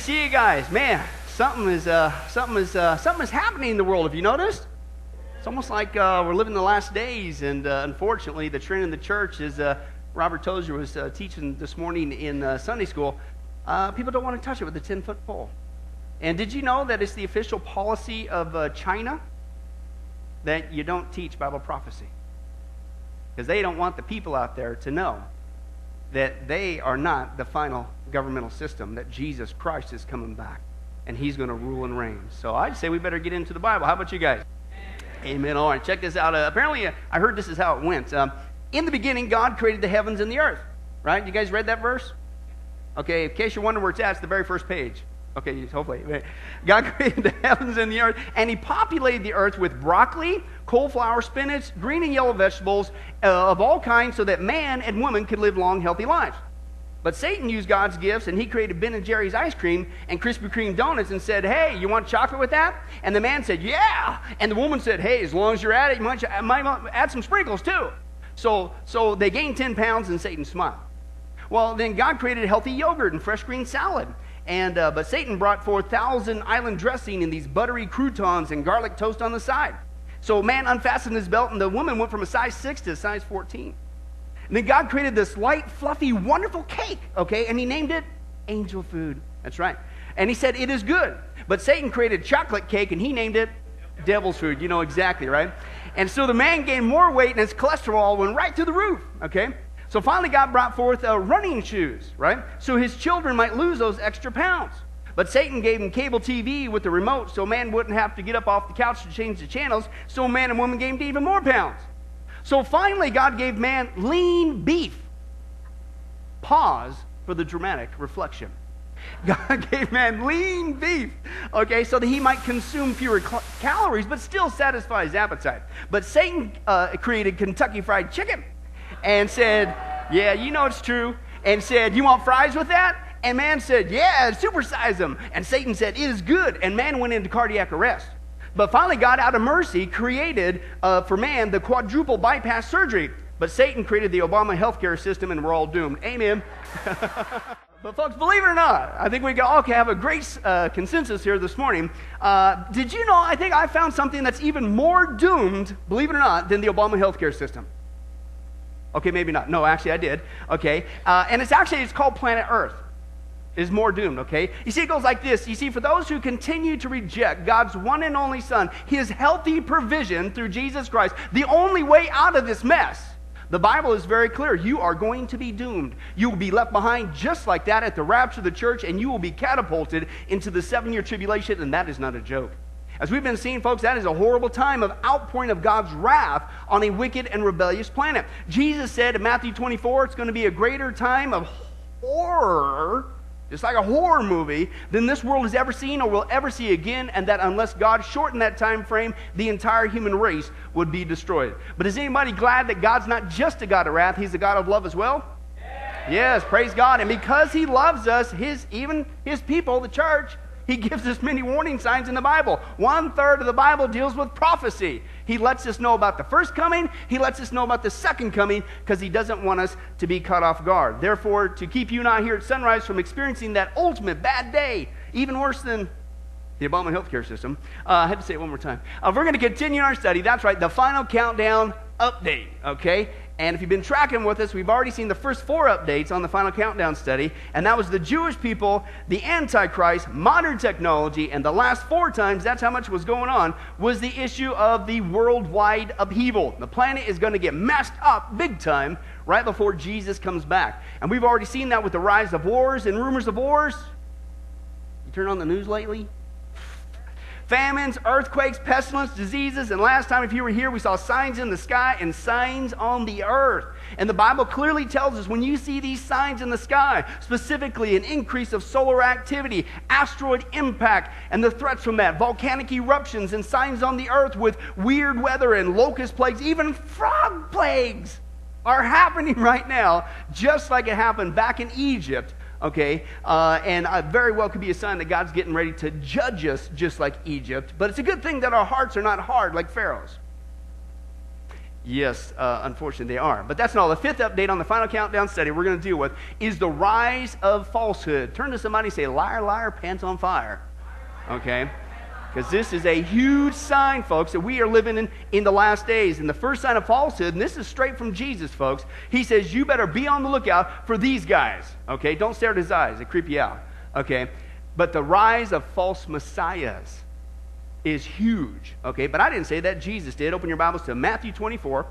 See you guys. Man, something is, uh, something is, uh, something is happening in the world. Have you noticed? It's almost like uh, we're living the last days, and uh, unfortunately, the trend in the church is uh, Robert Tozer was uh, teaching this morning in Sunday school. People don't want to touch it with a 10 foot pole. And did you know that it's the official policy of China that you don't teach Bible prophecy? Because they don't want the people out there to know that they are not the final governmental system, that Jesus Christ is coming back and he's going to rule and reign. So I'd say we better get into the Bible. How about you guys? Amen. All right, check this out. Uh, apparently, uh, I heard this is how it went. Um, in the beginning, God created the heavens and the earth. Right? You guys read that verse? Okay, in case you're wondering where it's at, it's the very first page. Okay, hopefully. God created the heavens and the earth, and He populated the earth with broccoli, cauliflower, spinach, green and yellow vegetables uh, of all kinds so that man and woman could live long, healthy lives. But Satan used God's gifts and he created Ben and Jerry's ice cream and Krispy Kreme donuts and said, Hey, you want chocolate with that? And the man said, Yeah. And the woman said, Hey, as long as you're at it, you might, might add some sprinkles too. So, so they gained 10 pounds and Satan smiled. Well, then God created healthy yogurt and fresh green salad. And, uh, but Satan brought forth thousand island dressing and these buttery croutons and garlic toast on the side. So man unfastened his belt, and the woman went from a size 6 to a size 14. And then God created this light, fluffy, wonderful cake, okay? And he named it angel food. That's right. And he said, It is good. But Satan created chocolate cake and he named it devil's food. You know exactly, right? And so the man gained more weight and his cholesterol went right through the roof, okay? So finally, God brought forth uh, running shoes, right? So his children might lose those extra pounds. But Satan gave him cable TV with the remote so man wouldn't have to get up off the couch to change the channels. So man and woman gained even more pounds. So finally, God gave man lean beef. Pause for the dramatic reflection. God gave man lean beef, okay, so that he might consume fewer calories but still satisfy his appetite. But Satan uh, created Kentucky Fried Chicken and said, Yeah, you know it's true. And said, You want fries with that? And man said, Yeah, supersize them. And Satan said, It is good. And man went into cardiac arrest. But finally, God, out of mercy, created uh, for man the quadruple bypass surgery. But Satan created the Obama healthcare system, and we're all doomed. Amen. but, folks, believe it or not, I think we all can have a great uh, consensus here this morning. Uh, did you know? I think I found something that's even more doomed, believe it or not, than the Obama healthcare system. Okay, maybe not. No, actually, I did. Okay, uh, and it's actually it's called Planet Earth is more doomed, okay? You see, it goes like this. You see, for those who continue to reject God's one and only Son, his healthy provision through Jesus Christ, the only way out of this mess, the Bible is very clear. You are going to be doomed. You will be left behind just like that at the rapture of the church, and you will be catapulted into the seven year tribulation, and that is not a joke. As we've been seeing, folks, that is a horrible time of outpouring of God's wrath on a wicked and rebellious planet. Jesus said in Matthew 24, it's going to be a greater time of horror just like a horror movie, than this world has ever seen or will ever see again, and that unless God shortened that time frame, the entire human race would be destroyed. But is anybody glad that God's not just a God of wrath, He's a God of love as well? Yes, praise God. And because He loves us, His even His people, the church, he gives us many warning signs in the Bible. One third of the Bible deals with prophecy. He lets us know about the first coming, he lets us know about the second coming because he doesn't want us to be caught off guard. Therefore, to keep you and I here at sunrise from experiencing that ultimate bad day, even worse than the Obama healthcare system, uh, I had to say it one more time. Uh, we're going to continue our study. That's right, the final countdown update, okay? And if you've been tracking with us, we've already seen the first four updates on the final countdown study, and that was the Jewish people, the Antichrist, modern technology, and the last four times, that's how much was going on, was the issue of the worldwide upheaval. The planet is going to get messed up big time right before Jesus comes back. And we've already seen that with the rise of wars and rumors of wars. You turn on the news lately, famines, earthquakes, pestilence, diseases, and last time, if you were here, we saw signs in the sky and signs on the earth. And the Bible clearly tells us when you see these signs in the sky, specifically an increase of solar activity, asteroid impact, and the threats from that, volcanic eruptions, and signs on the earth with weird weather and locust plagues, even frog plagues are happening right now, just like it happened back in Egypt okay? Uh, and uh, very well could be a sign that God's getting ready to judge us just like Egypt. But it's a good thing that our hearts are not hard like Pharaoh's. Yes, uh, unfortunately, they are. But that's not all. The fifth update on the final countdown study we're going to deal with is the rise of falsehood. Turn to somebody and say, Liar, liar, pants on fire. Okay? Because this is a huge sign, folks, that we are living in, in the last days. And the first sign of falsehood, and this is straight from Jesus, folks, he says, You better be on the lookout for these guys. Okay? Don't stare at his eyes, they creep you out. Okay? But the rise of false messiahs is huge. Okay, but I didn't say that. Jesus did. Open your Bibles to Matthew 24.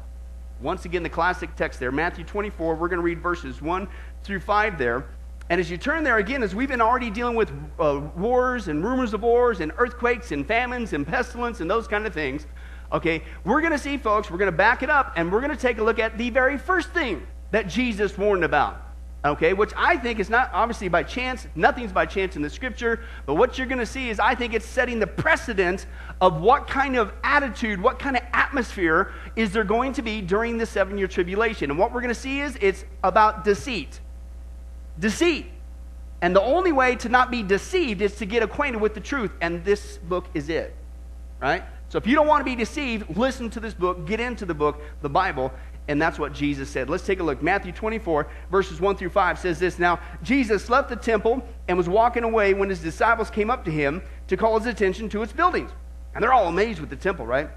Once again, the classic text there, Matthew 24. We're going to read verses 1 through 5 there. And as you turn there again, as we've been already dealing with uh, wars and rumors of wars and earthquakes and famines and pestilence and those kind of things, okay, we're going to see, folks, we're going to back it up and we're going to take a look at the very first thing that Jesus warned about okay, which I think is not obviously by chance. Nothing's by chance in the scripture, but what you're going to see is I think it's setting the precedent of what kind of attitude, what kind of atmosphere is there going to be during the seven year tribulation. And what we're going to see is it's about deceit. Deceit. And the only way to not be deceived is to get acquainted with the truth, and this book is it. Right? So if you don't want to be deceived, listen to this book, get into the book, the Bible, and that's what Jesus said. Let's take a look. Matthew 24, verses 1 through 5 says this Now, Jesus left the temple and was walking away when his disciples came up to him to call his attention to its buildings. And they're all amazed with the temple, right?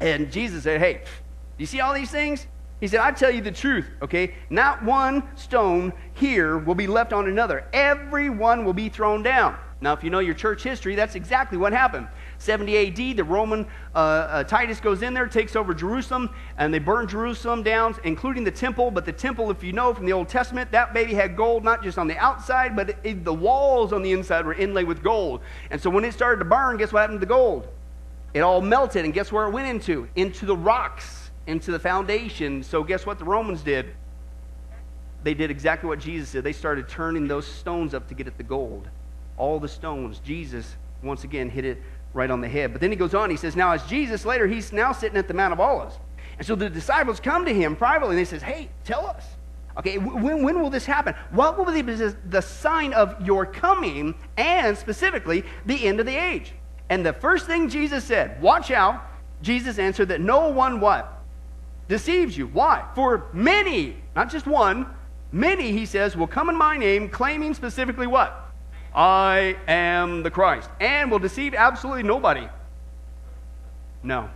And Jesus said, Hey, do you see all these things? He said, I tell you the truth, okay? Not one stone here will be left on another. Every one will be thrown down. Now, if you know your church history, that's exactly what happened. 70 AD, the Roman uh, uh, Titus goes in there, takes over Jerusalem, and they burn Jerusalem down, including the temple. But the temple, if you know from the Old Testament, that baby had gold not just on the outside, but it, the walls on the inside were inlaid with gold. And so when it started to burn, guess what happened to the gold? It all melted, and guess where it went into? Into the rocks, into the foundation. So guess what the Romans did? They did exactly what Jesus did. They started turning those stones up to get at the gold. All the stones. Jesus, once again, hit it right on the head. But then he goes on, he says, Now, as Jesus later, he's now sitting at the Mount of Olives. And so the disciples come to him privately and they says, Hey, tell us. Okay, when, when will this happen? What will be the sign of your coming and specifically the end of the age? And the first thing Jesus said, watch out. Jesus answered that no one what? Deceives you. Why? For many, not just one, many, he says, will come in my name claiming specifically what? I am the Christ, and will deceive absolutely nobody. No.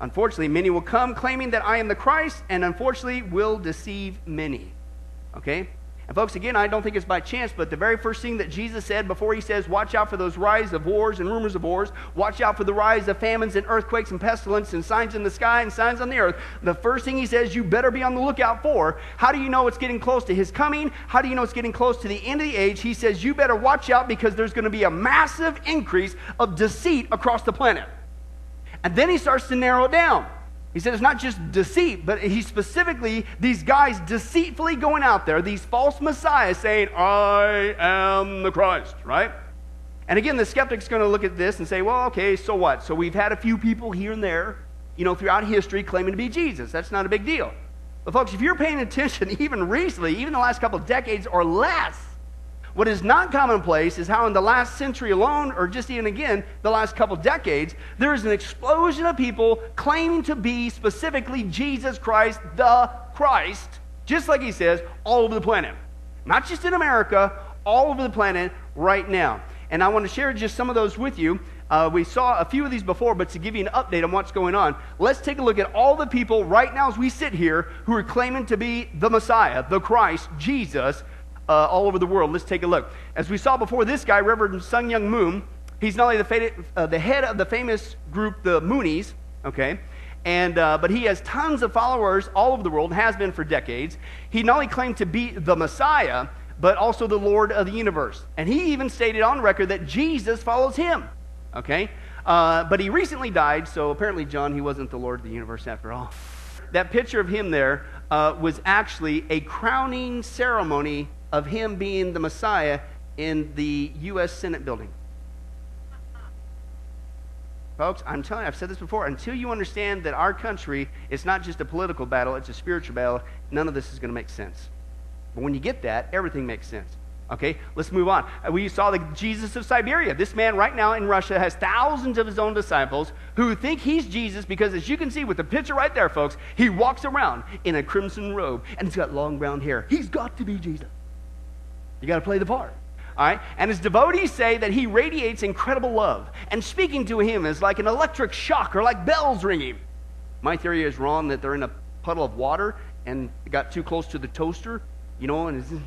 Unfortunately, many will come claiming that I am the Christ, and unfortunately will deceive many. Okay? And folks, again, I don't think it's by chance, but the very first thing that Jesus said before he says, watch out for those rise of wars and rumors of wars, watch out for the rise of famines and earthquakes and pestilence and signs in the sky and signs on the earth, the first thing he says, you better be on the lookout for. How do you know it's getting close to his coming? How do you know it's getting close to the end of the age? He says, you better watch out because there's going to be a massive increase of deceit across the planet. And then he starts to narrow it down. He said it's not just deceit, but he specifically, these guys deceitfully going out there, these false messiahs saying, I am the Christ, right? And again, the skeptic's going to look at this and say, well, okay, so what? So we've had a few people here and there, you know, throughout history claiming to be Jesus. That's not a big deal. But folks, if you're paying attention, even recently, even the last couple of decades or less, what is not commonplace is how, in the last century alone, or just even again, the last couple decades, there is an explosion of people claiming to be specifically Jesus Christ, the Christ, just like he says, all over the planet. Not just in America, all over the planet right now. And I want to share just some of those with you. Uh, we saw a few of these before, but to give you an update on what's going on, let's take a look at all the people right now as we sit here who are claiming to be the Messiah, the Christ, Jesus, uh, all over the world. Let's take a look. As we saw before, this guy, Reverend Sun Myung Moon, he's not only the, uh, the head of the famous group, the Moonies, okay, and, uh, but he has tons of followers all over the world, has been for decades. He not only claimed to be the Messiah, but also the Lord of the universe. And he even stated on record that Jesus follows him. Okay? Uh, but he recently died, so apparently, John, he wasn't the Lord of the universe after all. That picture of him there uh, was actually a crowning ceremony of him being the Messiah in the U.S. Senate building. Folks, I'm telling you, I've said this before. Until you understand that our country is not just a political battle, it's a spiritual battle, none of this is going to make sense. But when you get that, everything makes sense. Okay, let's move on. Uh, we saw the Jesus of Siberia. This man right now in Russia has thousands of his own disciples who think he's Jesus because, as you can see with the picture right there, folks, he walks around in a crimson robe and he's got long brown hair. He's got to be Jesus. You got to play the part. All right? And his devotees say that he radiates incredible love. And speaking to him is like an electric shock or like bells ringing. My theory is wrong that they're in a puddle of water and got too close to the toaster, you know, and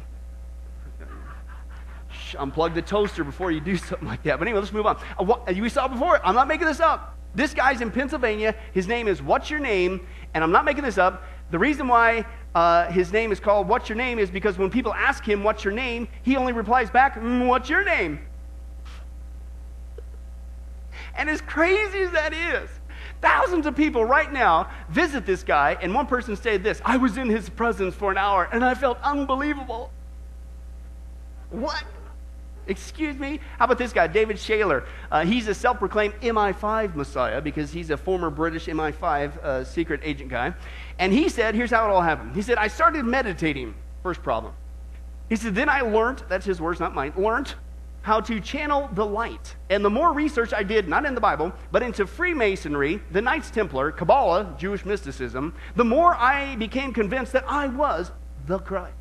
unplug the toaster before you do something like that. But anyway, let's move on. Uh, uh, we saw before, I'm not making this up. This guy's in Pennsylvania. His name is What's Your Name? And I'm not making this up. The reason why uh, his name is called What's Your Name is because when people ask him, What's your name? he only replies back, mm, What's your name? And as crazy as that is, thousands of people right now visit this guy, and one person said this I was in his presence for an hour and I felt unbelievable. What? Excuse me? How about this guy, David Shayler? Uh, he's a self proclaimed MI5 messiah because he's a former British MI5 uh, secret agent guy. And he said, here's how it all happened. He said, I started meditating. First problem. He said, then I learned, that's his words, not mine, learned how to channel the light. And the more research I did, not in the Bible, but into Freemasonry, the Knights Templar, Kabbalah, Jewish mysticism, the more I became convinced that I was the Christ.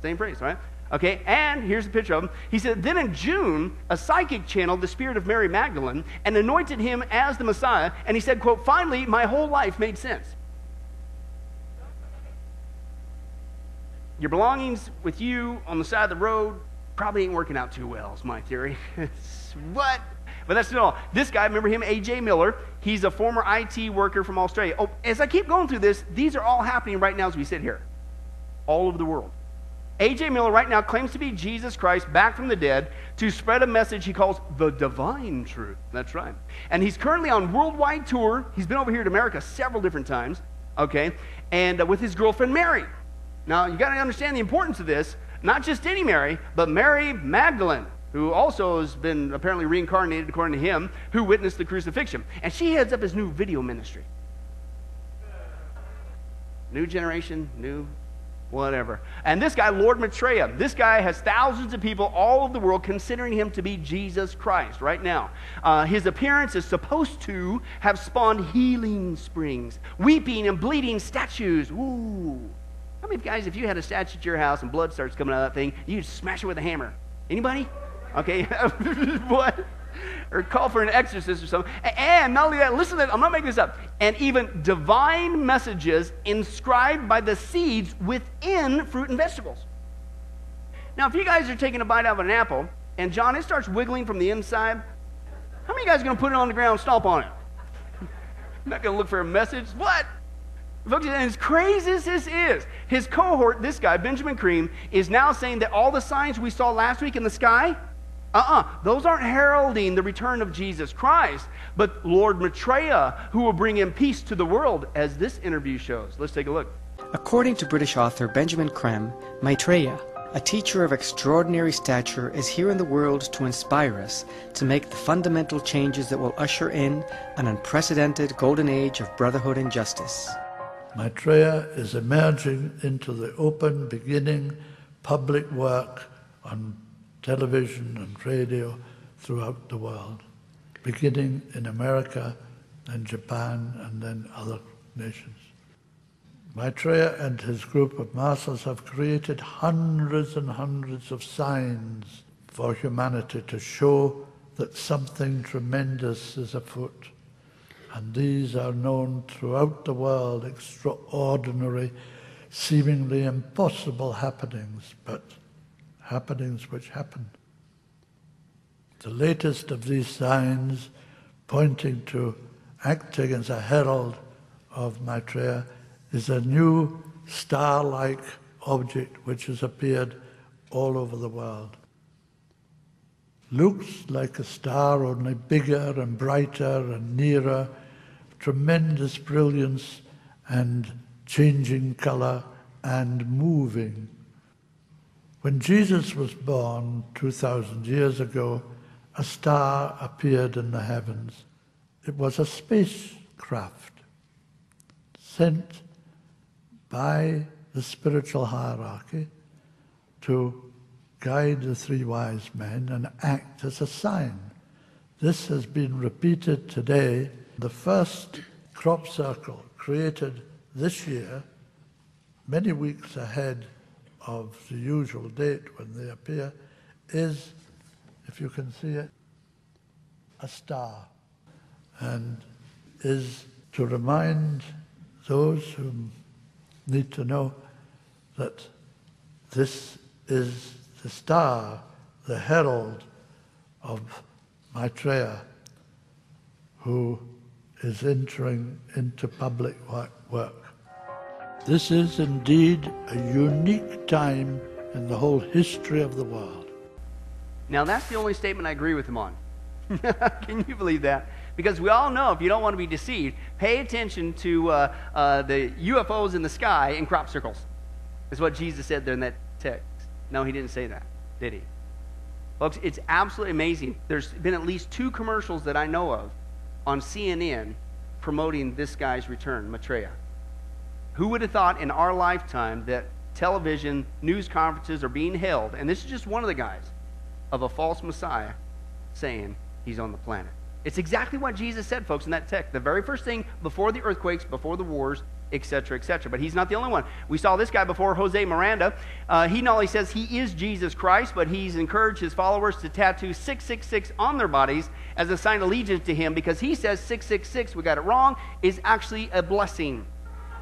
Same phrase, right? Okay, and here's a picture of him. He said, Then in June, a psychic channeled the spirit of Mary Magdalene and anointed him as the Messiah. And he said, quote, Finally, my whole life made sense. Your belongings with you on the side of the road probably ain't working out too well, is my theory. what? But that's not all. This guy, remember him, A.J. Miller? He's a former IT worker from Australia. Oh, as I keep going through this, these are all happening right now as we sit here, all over the world. A.J. Miller right now claims to be Jesus Christ back from the dead to spread a message he calls the divine truth. That's right. And he's currently on worldwide tour. He's been over here to America several different times, okay, and uh, with his girlfriend Mary. Now, you got to understand the importance of this. Not just any Mary, but Mary Magdalene, who also has been apparently reincarnated, according to him, who witnessed the crucifixion. And she heads up his new video ministry. New generation, new whatever. And this guy, Lord Maitreya, this guy has thousands of people all over the world considering him to be Jesus Christ right now. Uh, his appearance is supposed to have spawned healing springs, weeping and bleeding statues. Ooh. How many guys, if you had a statue at your house and blood starts coming out of that thing, you'd smash it with a hammer? Anybody? Okay. what? Or call for an exorcist or something. And not only that, listen to that, I'm not making this up. And even divine messages inscribed by the seeds within fruit and vegetables. Now, if you guys are taking a bite out of an apple and John, it starts wiggling from the inside, how many of you guys are going to put it on the ground and stomp on it? Not going to look for a message. What? Folks, and as crazy as this is, his cohort, this guy, Benjamin Creme, is now saying that all the signs we saw last week in the sky, uh uh-uh. uh Those aren't heralding the return of Jesus Christ, but Lord Maitreya, who will bring in peace to the world, as this interview shows. Let's take a look. According to British author Benjamin Creme, Maitreya, a teacher of extraordinary stature, is here in the world to inspire us to make the fundamental changes that will usher in an unprecedented golden age of brotherhood and justice. Maitreya is emerging into the open, beginning public work on television and radio throughout the world, beginning in America and Japan and then other nations. Maitreya and his group of masters have created hundreds and hundreds of signs for humanity to show that something tremendous is afoot. And these are known throughout the world, extraordinary, seemingly impossible happenings, but happenings which happen. The latest of these signs pointing to acting as a herald of Maitreya is a new star-like object which has appeared all over the world. Looks like a star, only bigger and brighter and nearer, tremendous brilliance and changing color and moving. When Jesus was born 2,000 years ago, a star appeared in the heavens. It was a spacecraft sent by the spiritual hierarchy to guide the three wise men and act as a sign. This has been repeated today. The first crop circle created this year, many weeks ahead of the usual date when they appear, is, if you can see it, a star, and is to remind those who need to know that this is the star, the herald of Maitreya, who is entering into public work. This is indeed a unique time in the whole history of the world. Now, that's the only statement I agree with him on. Can you believe that? Because we all know if you don't want to be deceived, pay attention to uh, uh, the UFOs in the sky in crop circles. Is what Jesus said there in that text. No, he didn't say that, did he? Folks, it's absolutely amazing. There's been at least two commercials that I know of on CNN promoting this guy's return, Maitreya. Who would have thought in our lifetime that television news conferences are being held, and this is just one of the guys, of a false Messiah saying he's on the planet? It's exactly what Jesus said, folks, in that text. The very first thing before the earthquakes, before the wars, etc., etc. But he's not the only one. We saw this guy before, Jose Miranda. Uh, he not only says he is Jesus Christ, but he's encouraged his followers to tattoo 666 on their bodies as a sign of allegiance to him because he says 666, we got it wrong, is actually a blessing.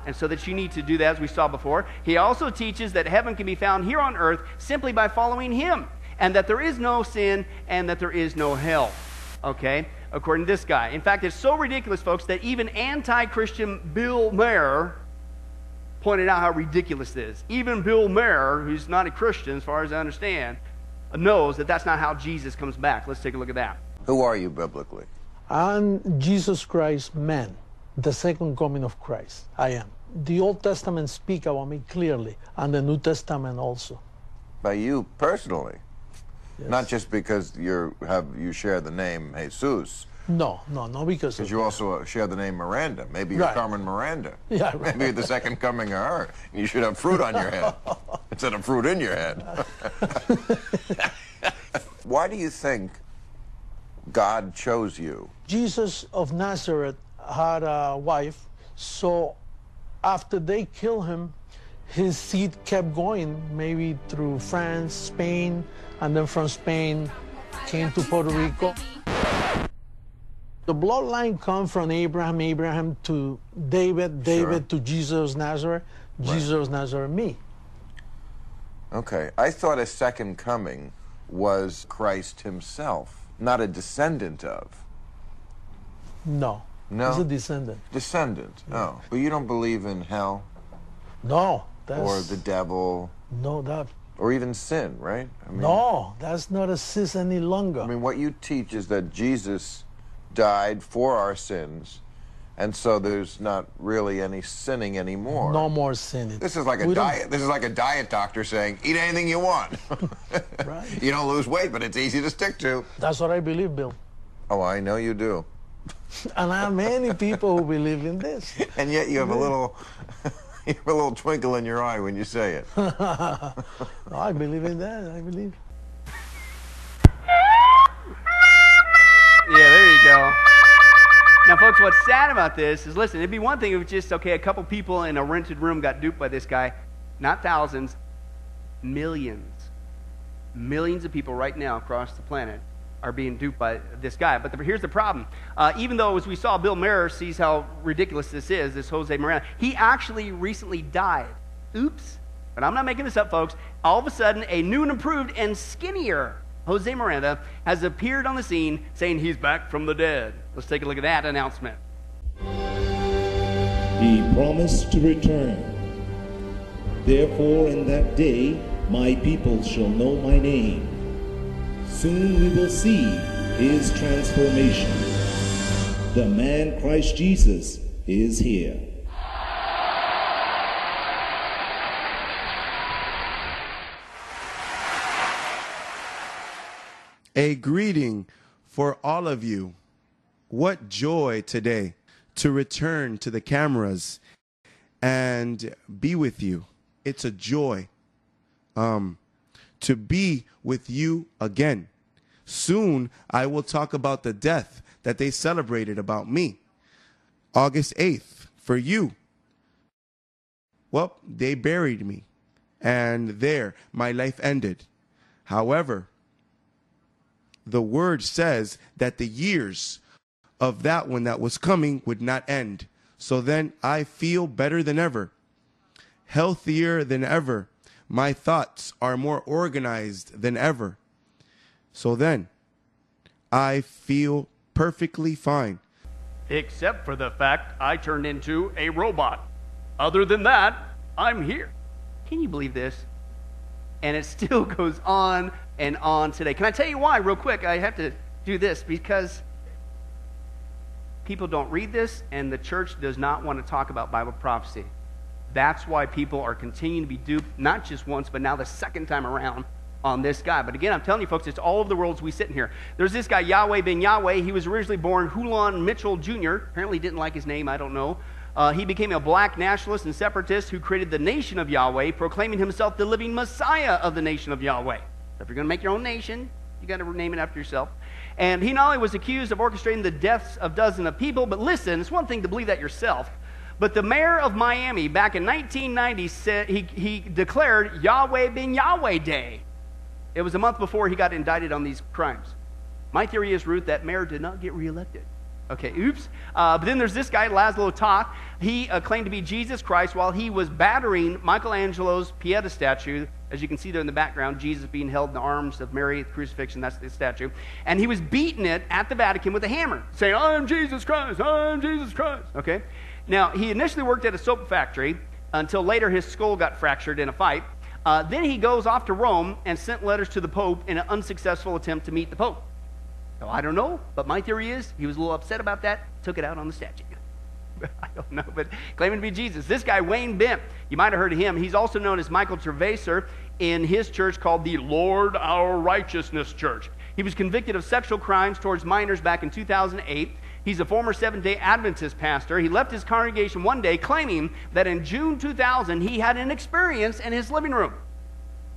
And so that you need to do that as we saw before. He also teaches that heaven can be found here on earth simply by following him, and that there is no sin and that there is no hell. Okay? according to this guy. In fact, it's so ridiculous, folks, that even anti Christian Bill Maher pointed out how ridiculous this is. Even Bill Maher, who's not a Christian, as far as I understand, knows that that's not how Jesus comes back. Let's take a look at that. Who are you biblically? I'm Jesus Christ, man, the second coming of Christ. I am. The Old Testament speak about me clearly, and the New Testament also. By you personally? Yes. Not just because you have you share the name Jesus. No, no, no, because because you that. also share the name Miranda. Maybe you're right. Carmen Miranda. Yeah, right. Maybe the second coming of her. You should have fruit on your head instead of fruit in your head. Why do you think God chose you? Jesus of Nazareth had a wife, so after they kill him, his seed kept going, maybe through France, Spain, and then from Spain came to Puerto Rico. The bloodline comes from Abraham, Abraham to David, David sure. to Jesus Nazareth, Jesus right. Nazareth me. Okay, I thought a second coming was Christ himself, not a descendant of. No. No. He's a descendant. Descendant. Yeah. Oh, but you don't believe in hell? No. or the devil? No, that or even sin, right? I mean, no, that's not a sin any longer. I mean, what you teach is that Jesus died for our sins, and so there's not really any sinning anymore. No more sinning. This is like a we diet. Don't... This is like a diet doctor saying, "Eat anything you want." right. You don't lose weight, but it's easy to stick to. That's what I believe, Bill. Oh, I know you do. and I have many people who believe in this. And yet you have a little you have a little twinkle in your eye when you say it. I believe in that. I believe. Yeah, there you go. Now, folks, what's sad about this is listen, it'd be one thing if it's just, okay, a couple people in a rented room got duped by this guy. Not thousands, millions. Millions of people right now across the planet are being duped by this guy. But the, here's the problem. Uh, even though, as we saw, Bill Maher sees how ridiculous this is, this Jose Miranda, he actually recently died. Oops. But I'm not making this up, folks. All of a sudden, a new and improved and skinnier Jose Miranda has appeared on the scene saying he's back from the dead. Let's take a look at that announcement. He promised to return. Therefore, in that day, my people shall know my name Soon we will see his transformation. The man Christ Jesus is here. A greeting for all of you. What joy today to return to the cameras and be with you. It's a joy. Um, to be with you again. Soon I will talk about the death that they celebrated about me. August 8th, for you. Well, they buried me, and there my life ended. However, the word says that the years of that one that was coming would not end. So then I feel better than ever, healthier than ever. My thoughts are more organized than ever. So then I feel perfectly fine. Except for the fact I turned into a robot. Other than that, I'm here. Can you believe this? And it still goes on and on today. Can I tell you why, real quick? I have to do this because people don't read this, and the church does not want to talk about Bible prophecy. That's why people are continuing to be duped, not just once, but now the second time around on this guy. But again, I'm telling you, folks, it's all of the worlds we sit in here. There's this guy, Yahweh ben Yahweh. He was originally born Hulon Mitchell Jr. Apparently didn't like his name, I don't know. Uh, he became a black nationalist and separatist who created the nation of Yahweh, proclaiming himself the living Messiah of the nation of Yahweh. So if you're going to make your own nation, you got to name it after yourself. And he not only was accused of orchestrating the deaths of dozens of people, but listen, it's one thing to believe that yourself. But the mayor of Miami back in 1990 said he, he declared Yahweh ben Yahweh Day. It was a month before he got indicted on these crimes. My theory is, Ruth, that mayor did not get reelected. Okay, oops. Uh, but then there's this guy, Laszlo Toth. He uh, claimed to be Jesus Christ while he was battering Michelangelo's Pieta statue. As you can see there in the background, Jesus being held in the arms of Mary at the crucifixion. That's the statue. And he was beating it at the Vatican with a hammer, saying, I am Jesus Christ, I am Jesus Christ. Okay? Now, he initially worked at a soap factory until later his skull got fractured in a fight. Uh, then he goes off to Rome and sent letters to the Pope in an unsuccessful attempt to meet the Pope. So I don't know, but my theory is he was a little upset about that, took it out on the statue. I don't know, but claiming to be Jesus. This guy, Wayne Bent, you might have heard of him. He's also known as Michael Travesser in his church called the Lord Our Righteousness Church. He was convicted of sexual crimes towards minors back in 2008. He's a former Seventh day Adventist pastor. He left his congregation one day claiming that in June 2000 he had an experience in his living room.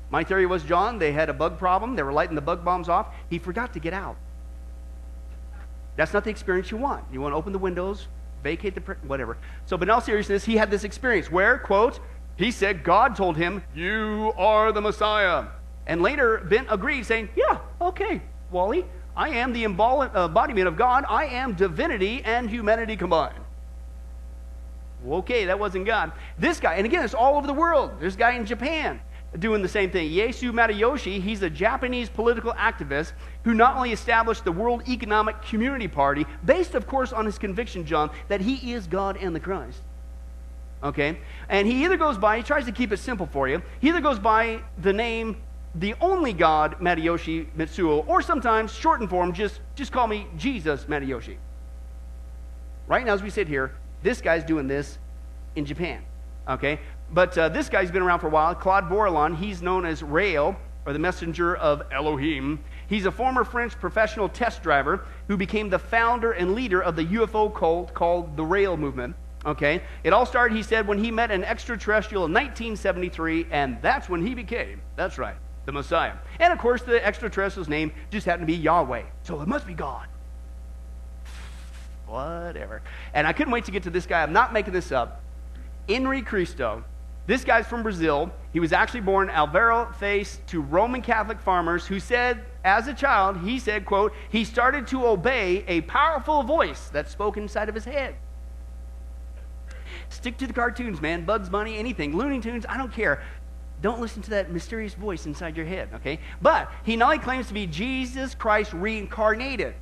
My theory was, John, they had a bug problem. They were lighting the bug bombs off. He forgot to get out. That's not the experience you want. You want to open the windows, vacate the, whatever. So, but in all seriousness, he had this experience where, quote, he said God told him, You are the Messiah. And later, Bent agreed, saying, Yeah, okay, Wally, I am the uh, embodiment of God. I am divinity and humanity combined. Okay, that wasn't God. This guy, and again, it's all over the world. There's a guy in Japan doing the same thing. Ieyasu Matayoshi, he's a Japanese political activist who not only established the World Economic Community Party, based, of course, on his conviction, John, that he is God and the Christ. Okay? And he either goes by, he tries to keep it simple for you, he either goes by the name the only God, Matayoshi Mitsuo, or sometimes shortened form, just, just call me Jesus Matayoshi. Right now, as we sit here, this guy's doing this in Japan. Okay? But uh, this guy's been around for a while. Claude Vorilhon, he's known as Raël, or the messenger of Elohim. He's a former French professional test driver who became the founder and leader of the UFO cult called the Raël movement. Okay? It all started, he said, when he met an extraterrestrial in 1973, and that's when he became, that's right, the Messiah. And of course, the extraterrestrial's name just happened to be Yahweh. So it must be God. Whatever. And I couldn't wait to get to this guy. I'm not making this up. INRI Cristo this guy's from Brazil. He was actually born Alvaro face to Roman Catholic farmers who said, as a child, he said, quote, he started to obey a powerful voice that spoke inside of his head. Stick to the cartoons, man. Bugs Bunny, anything. Looney Tunes, I don't care. Don't listen to that mysterious voice inside your head, okay? But he not only claims to be Jesus Christ reincarnated.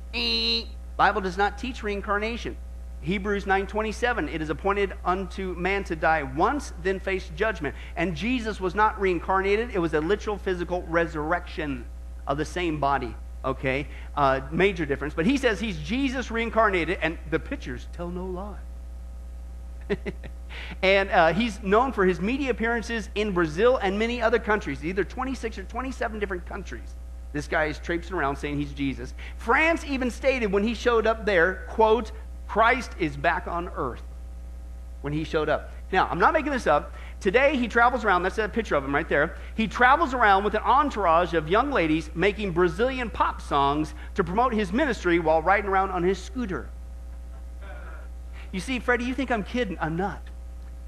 Bible does not teach reincarnation. Hebrews 9:27 it is appointed unto man to die once then face judgment and Jesus was not reincarnated it was a literal physical resurrection of the same body okay uh, major difference but he says he's Jesus reincarnated and the pictures tell no lie and uh, he's known for his media appearances in Brazil and many other countries either 26 or 27 different countries this guy is traipsing around saying he's Jesus. France even stated when he showed up there, quote, Christ is back on earth when he showed up. Now, I'm not making this up. Today, he travels around, that's a picture of him right there. He travels around with an entourage of young ladies making Brazilian pop songs to promote his ministry while riding around on his scooter. You see, Freddie, you think I'm kidding. I'm not.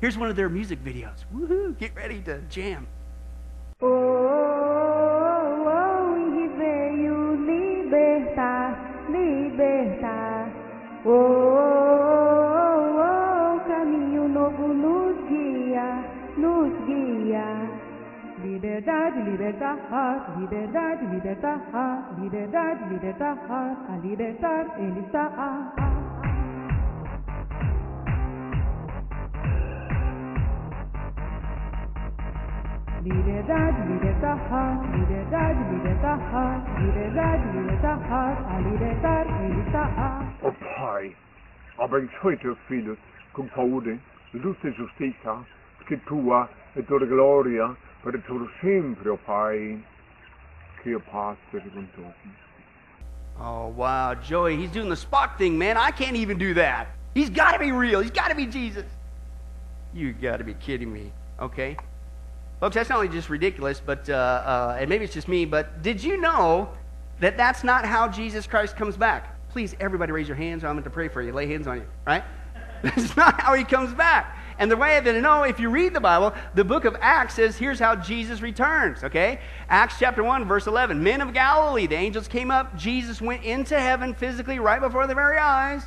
Here's one of their music videos. Woohoo! Get ready to jam. Oh, oh, oh, veio libertar, libertar. Oh, oh, oh, caminho novo nos guia, nos guia. Liberdade, libertar, liberdade, libertar, liberdade, libertar, a libertar ele está. Liberdade, liberdade, liberdade, liberdade, liberdade, liberdade, a libertar ele está. Oh, ó Pai, abençoe teus filhos com saúde, luz e justiça, que tua é toda glória para todo sempre, ó Pai. Que a paz seja com todos. Oh, wow. Joey, he's doing the Spock thing, man. I can't even do that. He's got to be real. He's got to be Jesus. You got to be kidding me. Okay? Folks, that's not only just ridiculous, but, uh, uh, and maybe it's just me, but did you know that that's not how Jesus Christ comes back? Please, everybody raise your hands. I'm going to pray for you, lay hands on you, right? That's not how he comes back. And the way that to know, if you read the Bible, the book of Acts says, here's how Jesus returns, okay? Acts chapter 1, verse 11. Men of Galilee, the angels came up. Jesus went into heaven physically right before their very eyes.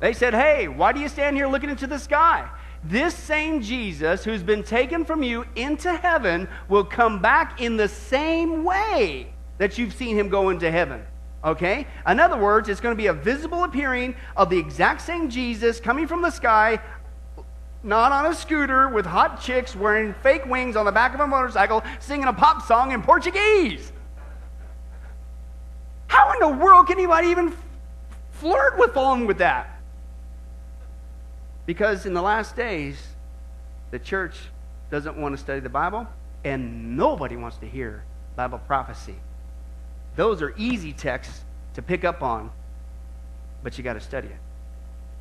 They said, Hey, why do you stand here looking into the sky? This same Jesus who's been taken from you into heaven will come back in the same way that you've seen him go into heaven. Okay? In other words, it's going to be a visible appearing of the exact same Jesus coming from the sky, not on a scooter with hot chicks wearing fake wings on the back of a motorcycle, singing a pop song in Portuguese. How in the world can anybody even flirt with falling with that? Because in the last days, the church doesn't want to study the Bible, and nobody wants to hear Bible prophecy. Those are easy texts to pick up on, but you got to study it.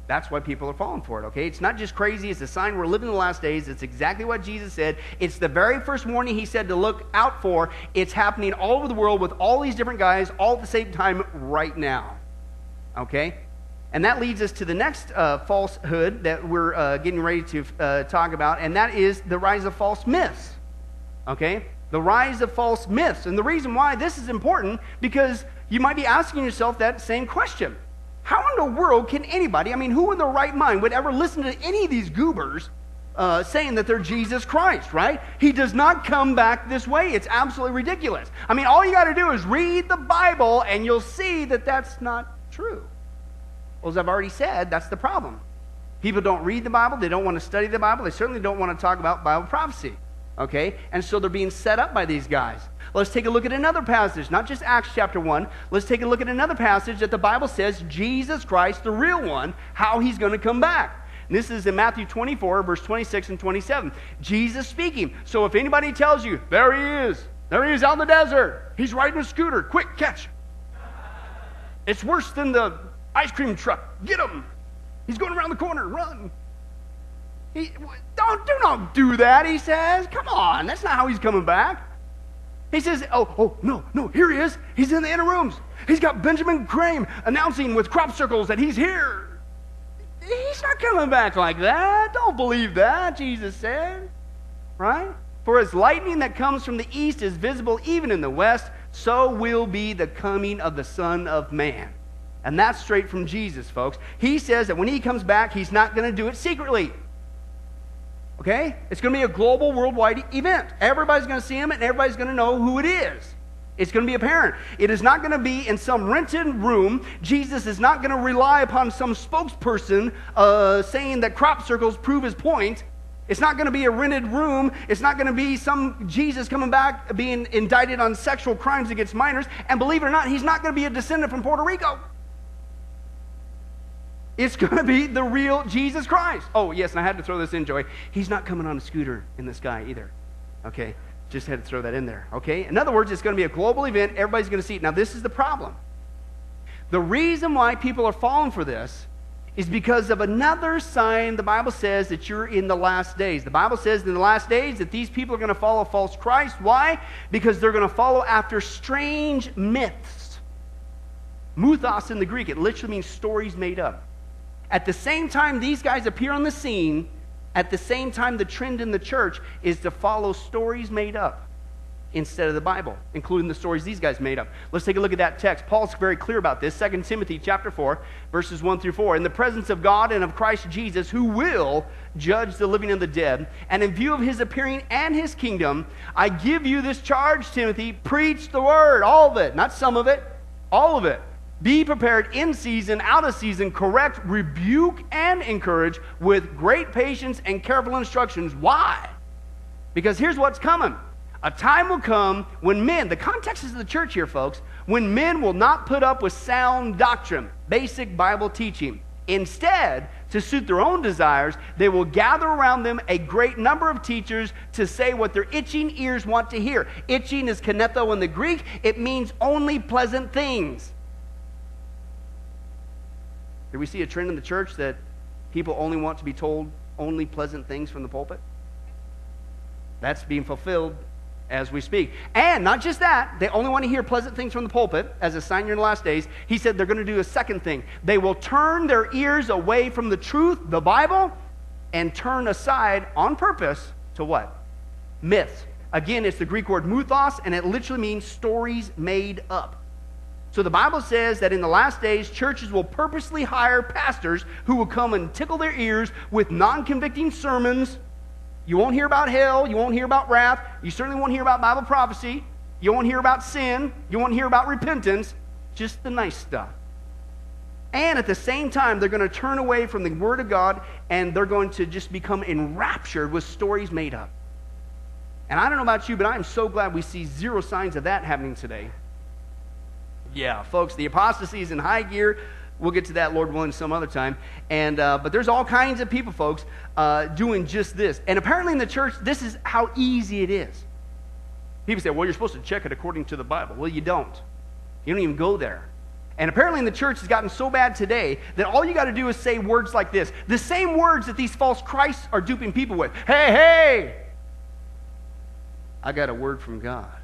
That's why people are falling for it, okay? It's not just crazy, it's a sign we're living in the last days. It's exactly what Jesus said. It's the very first warning he said to look out for. It's happening all over the world with all these different guys all at the same time right now, okay? And that leads us to the next uh, falsehood that we're uh, getting ready to uh, talk about, and that is the rise of false myths. Okay? The rise of false myths. And the reason why this is important, because you might be asking yourself that same question. How in the world can anybody, I mean, who in their right mind would ever listen to any of these goobers uh, saying that they're Jesus Christ, right? He does not come back this way. It's absolutely ridiculous. I mean, all you got to do is read the Bible and you'll see that that's not true. Well, as I've already said, that's the problem. People don't read the Bible, they don't want to study the Bible, they certainly don't want to talk about Bible prophecy. Okay? And so they're being set up by these guys. Let's take a look at another passage, not just Acts chapter 1. Let's take a look at another passage that the Bible says Jesus Christ, the real one, how he's going to come back. This is in Matthew 24, verse 26 and 27. Jesus speaking. So if anybody tells you, there he is, there he is out in the desert, he's riding a scooter, quick, catch. It's worse than the Ice cream truck, get him. He's going around the corner, run. He, don't, do not do that, he says. Come on, that's not how he's coming back. He says, oh, oh, no, no, here he is. He's in the inner rooms. He's got Benjamin Crane announcing with crop circles that he's here. He's not coming back like that. Don't believe that, Jesus said. Right? For as lightning that comes from the east is visible even in the west, so will be the coming of the Son of Man. And that's straight from Jesus, folks. He says that when he comes back, he's not going to do it secretly. Okay? It's going to be a global, worldwide event. Everybody's going to see him and everybody's going to know who it is. It's going to be apparent. It is not going to be in some rented room. Jesus is not going to rely upon some spokesperson uh, saying that crop circles prove his point. It's not going to be a rented room. It's not going to be some Jesus coming back being indicted on sexual crimes against minors. And believe it or not, he's not going to be a descendant from Puerto Rico. It's going to be the real Jesus Christ. Oh, yes, and I had to throw this in, Joy. He's not coming on a scooter in the sky either. Okay? Just had to throw that in there. Okay? In other words, it's going to be a global event. Everybody's going to see it. Now, this is the problem. The reason why people are falling for this is because of another sign the Bible says that you're in the last days. The Bible says in the last days that these people are going to follow false Christ. Why? Because they're going to follow after strange myths. Muthos in the Greek, it literally means stories made up. At the same time these guys appear on the scene, at the same time the trend in the church is to follow stories made up instead of the Bible, including the stories these guys made up. Let's take a look at that text. Paul's very clear about this. 2 Timothy chapter 4, verses 1 through 4. In the presence of God and of Christ Jesus, who will judge the living and the dead, and in view of his appearing and his kingdom, I give you this charge, Timothy, preach the word, all of it, not some of it, all of it. Be prepared in season, out of season, correct, rebuke, and encourage with great patience and careful instructions. Why? Because here's what's coming. A time will come when men, the context is the church here, folks, when men will not put up with sound doctrine, basic Bible teaching. Instead, to suit their own desires, they will gather around them a great number of teachers to say what their itching ears want to hear. Itching is kinetho in the Greek, it means only pleasant things. Do we see a trend in the church that people only want to be told only pleasant things from the pulpit? That's being fulfilled as we speak. And not just that, they only want to hear pleasant things from the pulpit as a sign you're in the last days. He said they're going to do a second thing. They will turn their ears away from the truth, the Bible, and turn aside on purpose to what? Myths. Again, it's the Greek word muthos, and it literally means stories made up. So the Bible says that in the last days, churches will purposely hire pastors who will come and tickle their ears with non convicting sermons you won't hear about hell. You won't hear about wrath. You certainly won't hear about Bible prophecy. You won't hear about sin. You won't hear about repentance. Just the nice stuff. And at the same time, they're going to turn away from the Word of God and they're going to just become enraptured with stories made up. And I don't know about you, but I'm so glad we see zero signs of that happening today. Yeah, folks, the apostasy is in high gear. We'll get to that, Lord willing, some other time. And uh, but there's all kinds of people, folks, uh, doing just this. And apparently in the church, this is how easy it is. People say, "Well, you're supposed to check it according to the Bible." Well, you don't. You don't even go there. And apparently in the church has gotten so bad today that all you got to do is say words like this. The same words that these false Christs are duping people with. Hey, hey! I got a word from God.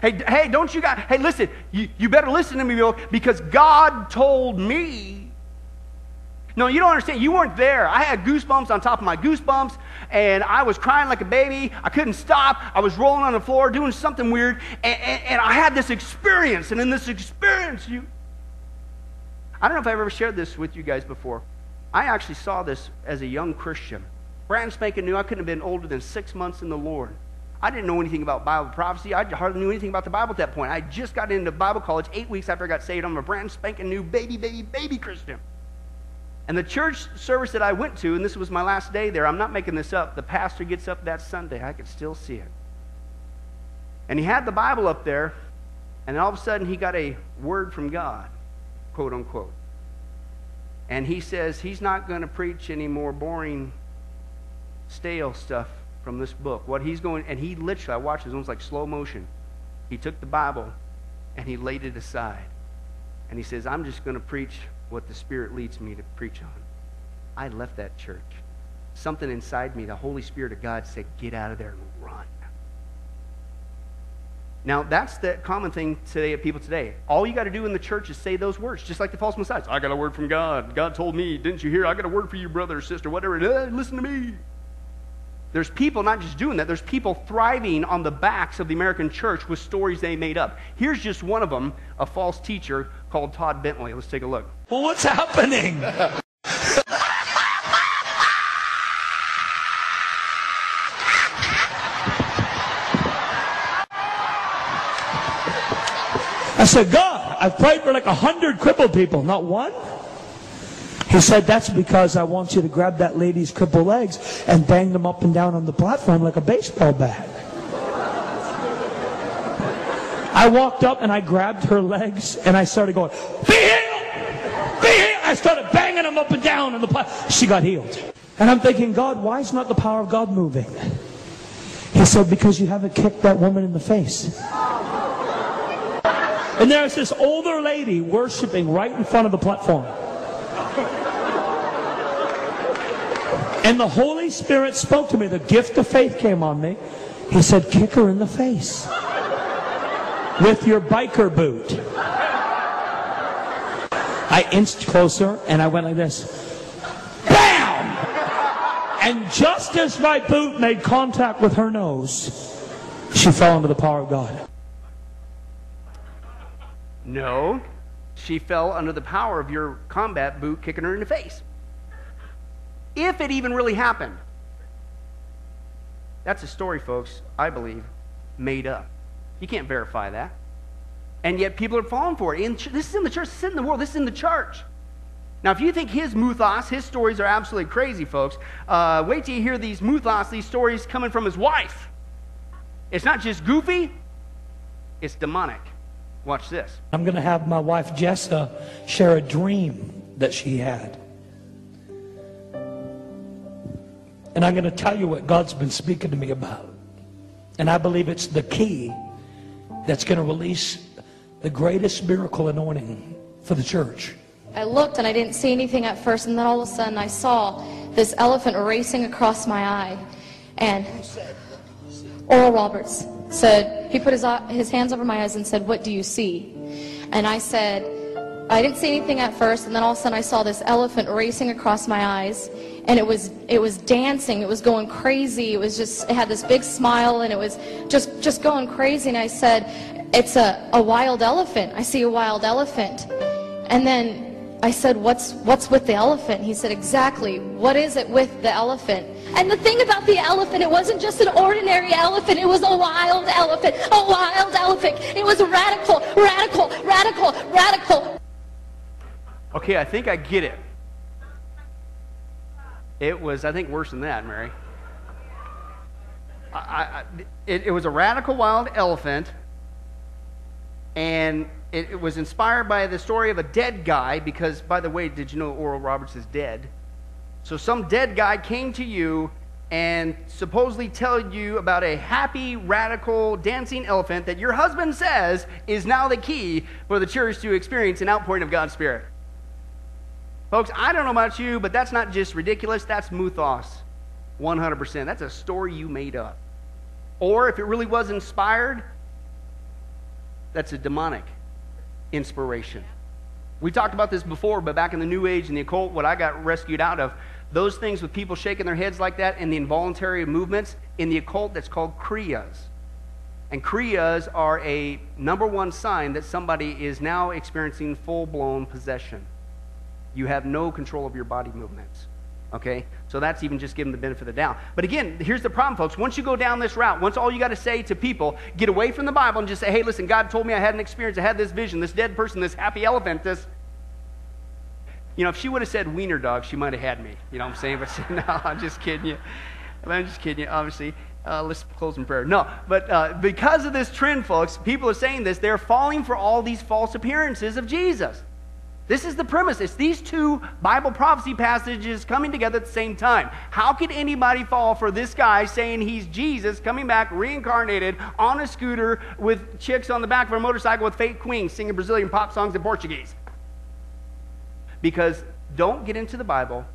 Hey, hey, don't you guys, hey, listen, you, you better listen to me, because God told me. No, you don't understand. You weren't there. I had goosebumps on top of my goosebumps, and I was crying like a baby. I couldn't stop. I was rolling on the floor doing something weird, and, and, and I had this experience. And in this experience, you. I don't know if I've ever shared this with you guys before. I actually saw this as a young Christian. Brand spanking new. I couldn't have been older than six months in the Lord. I didn't know anything about Bible prophecy. I hardly knew anything about the Bible at that point. I just got into Bible college eight weeks after I got saved. I'm a brand spanking new baby, baby, baby Christian. And the church service that I went to, and this was my last day there, I'm not making this up. The pastor gets up that Sunday. I could still see it. And he had the Bible up there, and all of a sudden he got a word from God, quote unquote. And he says he's not going to preach any more boring, stale stuff from this book. What he's going, and he literally, I watched it, almost like slow motion. He took the Bible and he laid it aside. And he says, I'm just going to preach what the Spirit leads me to preach on. I left that church. Something inside me, the Holy Spirit of God said, Get out of there and run. Now, that's the common thing today of people today. All you got to do in the church is say those words, just like the false messiahs. I got a word from God. God told me, didn't you hear? I got a word for you, brother or sister, whatever. Uh, listen to me. There's people not just doing that, there's people thriving on the backs of the American church with stories they made up. Here's just one of them a false teacher called Todd Bentley. Let's take a look. Well, what's happening? I said, God, I've prayed for like a hundred crippled people, not one. He said, that's because I want you to grab that lady's crippled legs and bang them up and down on the platform like a baseball bat. I walked up and I grabbed her legs and I started going, be healed! Be healed! I started banging them up and down on the platform. She got healed. And I'm thinking, God, why is not the power of God moving? He said, because you haven't kicked that woman in the face. And there's this older lady worshiping right in front of the platform. And the Holy Spirit spoke to me. The gift of faith came on me. He said, kick her in the face with your biker boot. I inched closer and I went like this. Bam! And just as my boot made contact with her nose, she fell under the power of God. No, she fell under the power of your combat boot kicking her in the face. If it even really happened. That's a story, folks, I believe, made up. You can't verify that. And yet people are falling for it. This is in the church, this is in the world, this is in the church. Now, if you think his muthos, his stories are absolutely crazy, folks, uh, wait till you hear these muthos, these stories coming from his wife. It's not just goofy, it's demonic. Watch this. I'm going to have my wife Jessa share a dream that she had. And I'm going to tell you what God's been speaking to me about. And I believe it's the key that's going to release the greatest miracle anointing for the church. I looked and I didn't see anything at first, and then all of a sudden I saw this elephant racing across my eye. And Oral Roberts said, he put his, his hands over my eyes and said, What do you see? And I said, I didn't see anything at first, and then all of a sudden I saw this elephant racing across my eyes, and it was it was dancing, it was going crazy, it was just it had this big smile, and it was just just going crazy. And I said, It's a, a wild elephant. I see a wild elephant. And then I said, what's, what's with the elephant? He said, exactly. What is it with the elephant? And the thing about the elephant, it wasn't just an ordinary elephant. It was a wild elephant. A wild elephant. It was radical, radical, radical, radical. Okay, I think I get it. It was, I think, worse than that, Mary. I, I, it, it was a radical wild elephant, and it, it was inspired by the story of a dead guy, because, by the way, did you know Oral Roberts is dead? So some dead guy came to you and supposedly tell you about a happy, radical, dancing elephant that your husband says is now the key for the church to experience an outpouring of God's Spirit. Folks, I don't know about you, but that's not just ridiculous, that's muthos. 100%. That's a story you made up. Or if it really was inspired, that's a demonic inspiration. We talked about this before, but back in the New Age and the occult, what I got rescued out of, those things with people shaking their heads like that and the involuntary movements in the occult, that's called kriyas. And kriyas are a number one sign that somebody is now experiencing full blown possession. You have no control of your body movements. Okay? So that's even just giving the benefit of the doubt. But again, here's the problem, folks. Once you go down this route, once all you got to say to people, get away from the Bible and just say, hey, listen, God told me I had an experience. I had this vision, this dead person, this happy elephant, this. You know, if she would have said wiener dog, she might have had me. You know what I'm saying? But no, I'm just kidding you. I'm just kidding you, obviously. Uh, let's close in prayer. No, but uh, because of this trend, folks, people are saying this. They're falling for all these false appearances of Jesus. This is the premise. It's these two Bible prophecy passages coming together at the same time. How could anybody fall for this guy saying he's Jesus coming back reincarnated on a scooter with chicks on the back of a motorcycle with fake queens singing Brazilian pop songs in Portuguese? Because don't get into the Bible.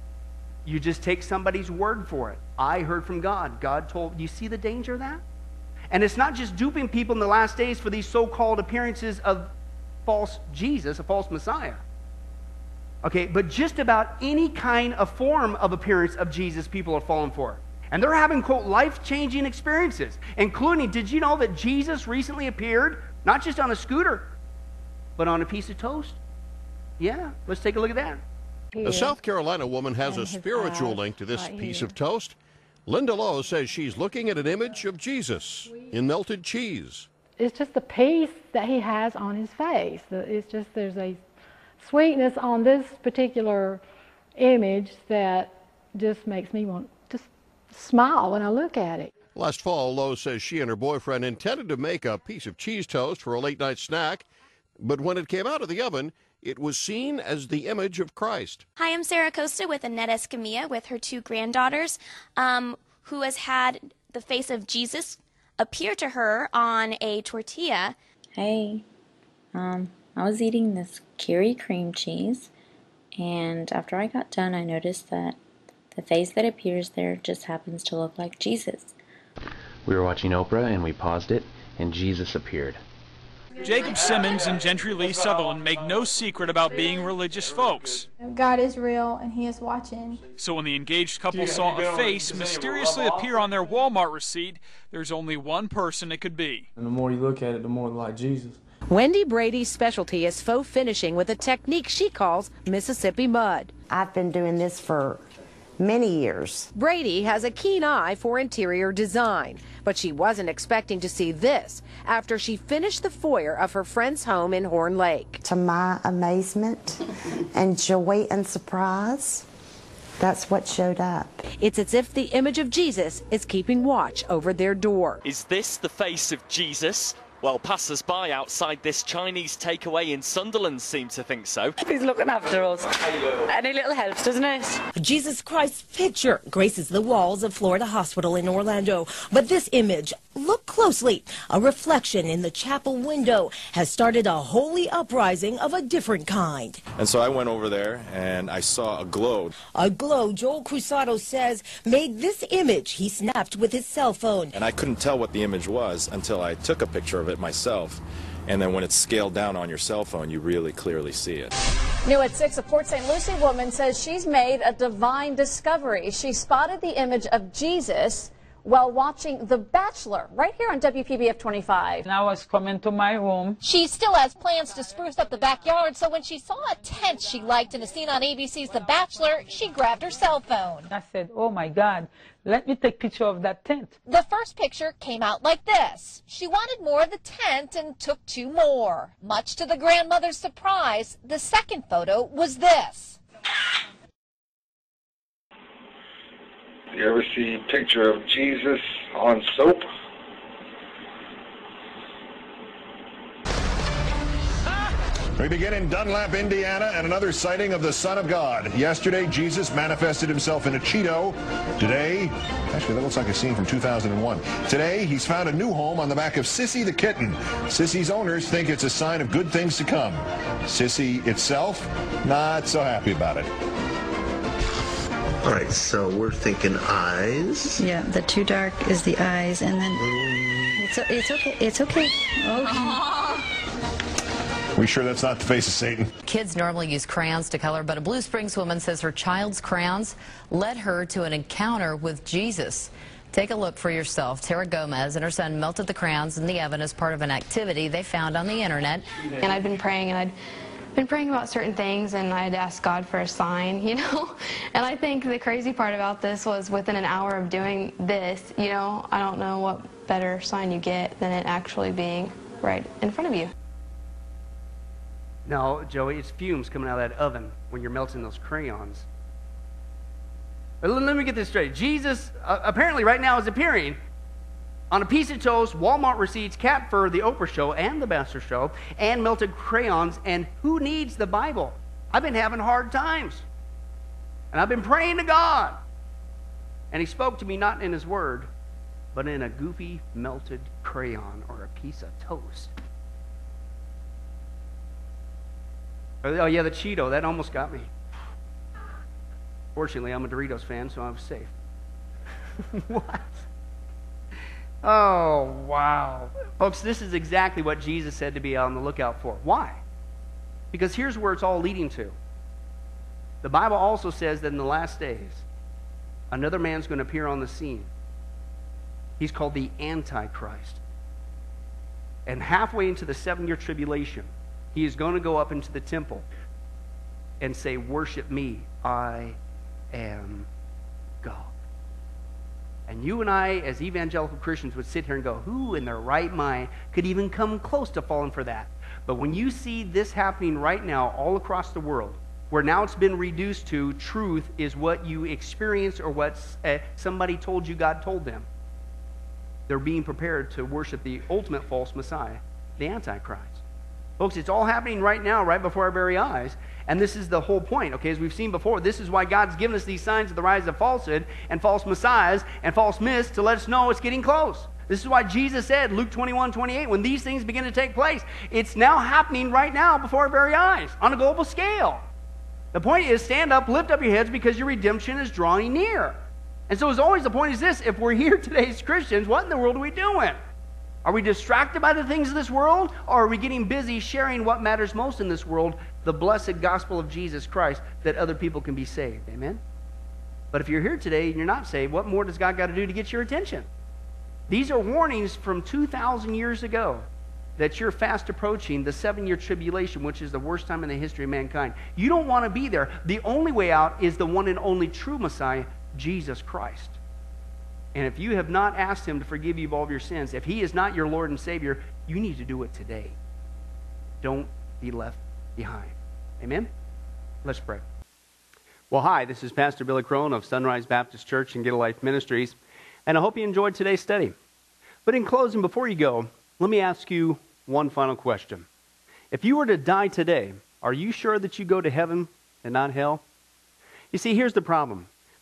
You just take somebody's word for it. I heard from God. God told. You see the danger of that? And it's not just duping people in the last days for these so called appearances of false Jesus, a false Messiah. Okay, but just about any kind of form of appearance of Jesus, people are falling for. And they're having, quote, life changing experiences, including, did you know that Jesus recently appeared, not just on a scooter, but on a piece of toast? Yeah, let's take a look at that. A South Carolina woman has a spiritual link to this piece of toast. Linda Lowe says she's looking at an image of Jesus in melted cheese. It's just the peace that he has on his face. It's just there's a sweetness on this particular image that just makes me want to smile when I look at it. Last fall, Lowe says she and her boyfriend intended to make a piece of cheese toast for a late night snack, but when it came out of the oven, it was seen as the image of Christ. Hi, I'm Sarah Costa with Annette Escamilla with her two granddaughters, um, who has had the face of Jesus appear to her on a tortilla. Hey, um, I was eating this Kiri cream cheese, and after I got done, I noticed that The face that appears there just happens to look like Jesus. We were watching Oprah and we paused it, and Jesus appeared. Jacob Simmons and Gentry Lee Sutherland make no secret about being religious folks. God is real and He is watching. So when the engaged couple saw a face mysteriously appear on their Walmart receipt, there's only one person it could be. And the more you look at it, the more like Jesus. Wendy Brady's specialty is faux finishing with a technique she calls Mississippi mud. I've been doing this for many years. Brady has a keen eye for interior design, but she wasn't expecting to see this after she finished the foyer of her friend's home in Horn Lake. To my amazement and joy and surprise, that's what showed up. It's as if the image of Jesus is keeping watch over their door. Is this the face of Jesus? Well, passers by outside this Chinese takeaway in Sunderland seem to think so. He's looking after us. Any little helps, doesn't it? Jesus Christ's picture graces the walls of Florida Hospital in Orlando. But this image, look closely, a reflection in the chapel window, has started a holy uprising of a different kind. And so I went over there and I saw a glow. A glow Joel Cruzado says made this image he snapped with his cell phone. And I couldn't tell what the image was until I took a picture of it myself. And then when it's scaled down on your cell phone, you really clearly see it. New at 6, a Port St. Lucie woman says she's made a divine discovery. She spotted the image of Jesus while watching The Bachelor right here on WPBF 25. And I was coming to my room. She still has plans to spruce up the backyard, so when she saw a tent she liked in a scene on ABC's The Bachelor, she grabbed her cell phone. I said, oh my God, let me take picture of that tent. The first picture came out like this. She wanted more of the tent and took two more. Much to the grandmother's surprise, the second photo was this. You ever see a picture of Jesus on soap? We begin in Dunlap, Indiana, and another sighting of the Son of God. Yesterday, Jesus manifested himself in a Cheeto. Today, actually, that looks like a scene from 2001. Today, he's found a new home on the back of Sissy the kitten. Sissy's owners think it's a sign of good things to come. Sissy itself, not so happy about it. All right, so we're thinking eyes. Yeah, the too dark is the eyes, and then it's it's okay. It's okay. Okay. We sure that's not the face of Satan? Kids normally use crayons to color, but a Blue Springs woman says her child's crayons led her to an encounter with Jesus. Take a look for yourself. Tara Gomez and her son melted the crayons in the oven as part of an activity they found on the internet. And I'd been praying and I'd been praying about certain things and I had asked God for a sign, you know. And I think the crazy part about this was within an hour of doing this, you know, I don't know what better sign you get than it actually being right in front of you. No, Joey, it's fumes coming out of that oven when you're melting those crayons. But let me get this straight. Jesus uh, apparently right now is appearing on a piece of toast, Walmart receipts, cat fur, the Oprah show, and the Bachelor show, and melted crayons. And who needs the Bible? I've been having hard times. And I've been praying to God. And he spoke to me not in his word, but in a goofy melted crayon or a piece of toast. Oh, yeah, the Cheeto. That almost got me. Fortunately, I'm a Doritos fan, so I was safe. what? Oh, wow. Folks, this is exactly what Jesus said to be on the lookout for. Why? Because here's where it's all leading to. The Bible also says that in the last days, another man's going to appear on the scene. He's called the Antichrist. And halfway into the seven year tribulation, he is going to go up into the temple and say, Worship me, I am. And you and I, as evangelical Christians, would sit here and go, Who in their right mind could even come close to falling for that? But when you see this happening right now all across the world, where now it's been reduced to truth is what you experience or what uh, somebody told you God told them, they're being prepared to worship the ultimate false Messiah, the Antichrist. Folks, it's all happening right now, right before our very eyes. And this is the whole point, okay? As we've seen before, this is why God's given us these signs of the rise of falsehood and false messiahs and false myths to let us know it's getting close. This is why Jesus said, Luke 21, 28, when these things begin to take place, it's now happening right now before our very eyes on a global scale. The point is stand up, lift up your heads because your redemption is drawing near. And so, as always, the point is this if we're here today as Christians, what in the world are we doing? Are we distracted by the things of this world? Or are we getting busy sharing what matters most in this world, the blessed gospel of Jesus Christ, that other people can be saved? Amen? But if you're here today and you're not saved, what more does God got to do to get your attention? These are warnings from 2,000 years ago that you're fast approaching the seven year tribulation, which is the worst time in the history of mankind. You don't want to be there. The only way out is the one and only true Messiah, Jesus Christ. And if you have not asked Him to forgive you of all of your sins, if He is not your Lord and Savior, you need to do it today. Don't be left behind. Amen? Let's pray. Well, hi, this is Pastor Billy Crone of Sunrise Baptist Church and Get a Life Ministries, and I hope you enjoyed today's study. But in closing, before you go, let me ask you one final question. If you were to die today, are you sure that you go to heaven and not hell? You see, here's the problem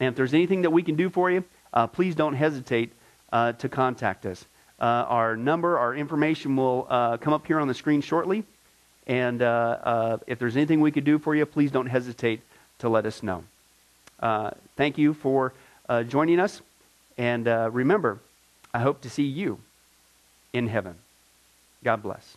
And if there's anything that we can do for you, uh, please don't hesitate uh, to contact us. Uh, our number, our information will uh, come up here on the screen shortly. And uh, uh, if there's anything we could do for you, please don't hesitate to let us know. Thank you for joining us. And remember, I hope to see you in heaven. God bless.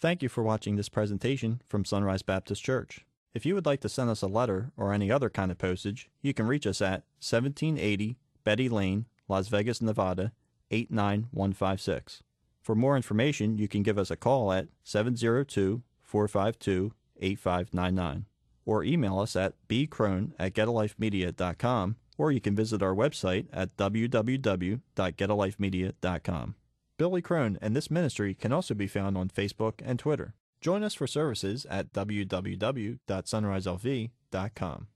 Thank you for watching this presentation from Sunrise Baptist Church. If you would like to send us a letter or any other kind of postage, you can reach us at 1780 Betty Lane, Las Vegas, Nevada 89156. For more information, you can give us a call at 702 452 8599 or email us at bcrone at getalifemedia.com or you can visit our website at www.getalifemedia.com. Billy Crone and this ministry can also be found on Facebook and Twitter. Join us for services at www.sunriselv.com.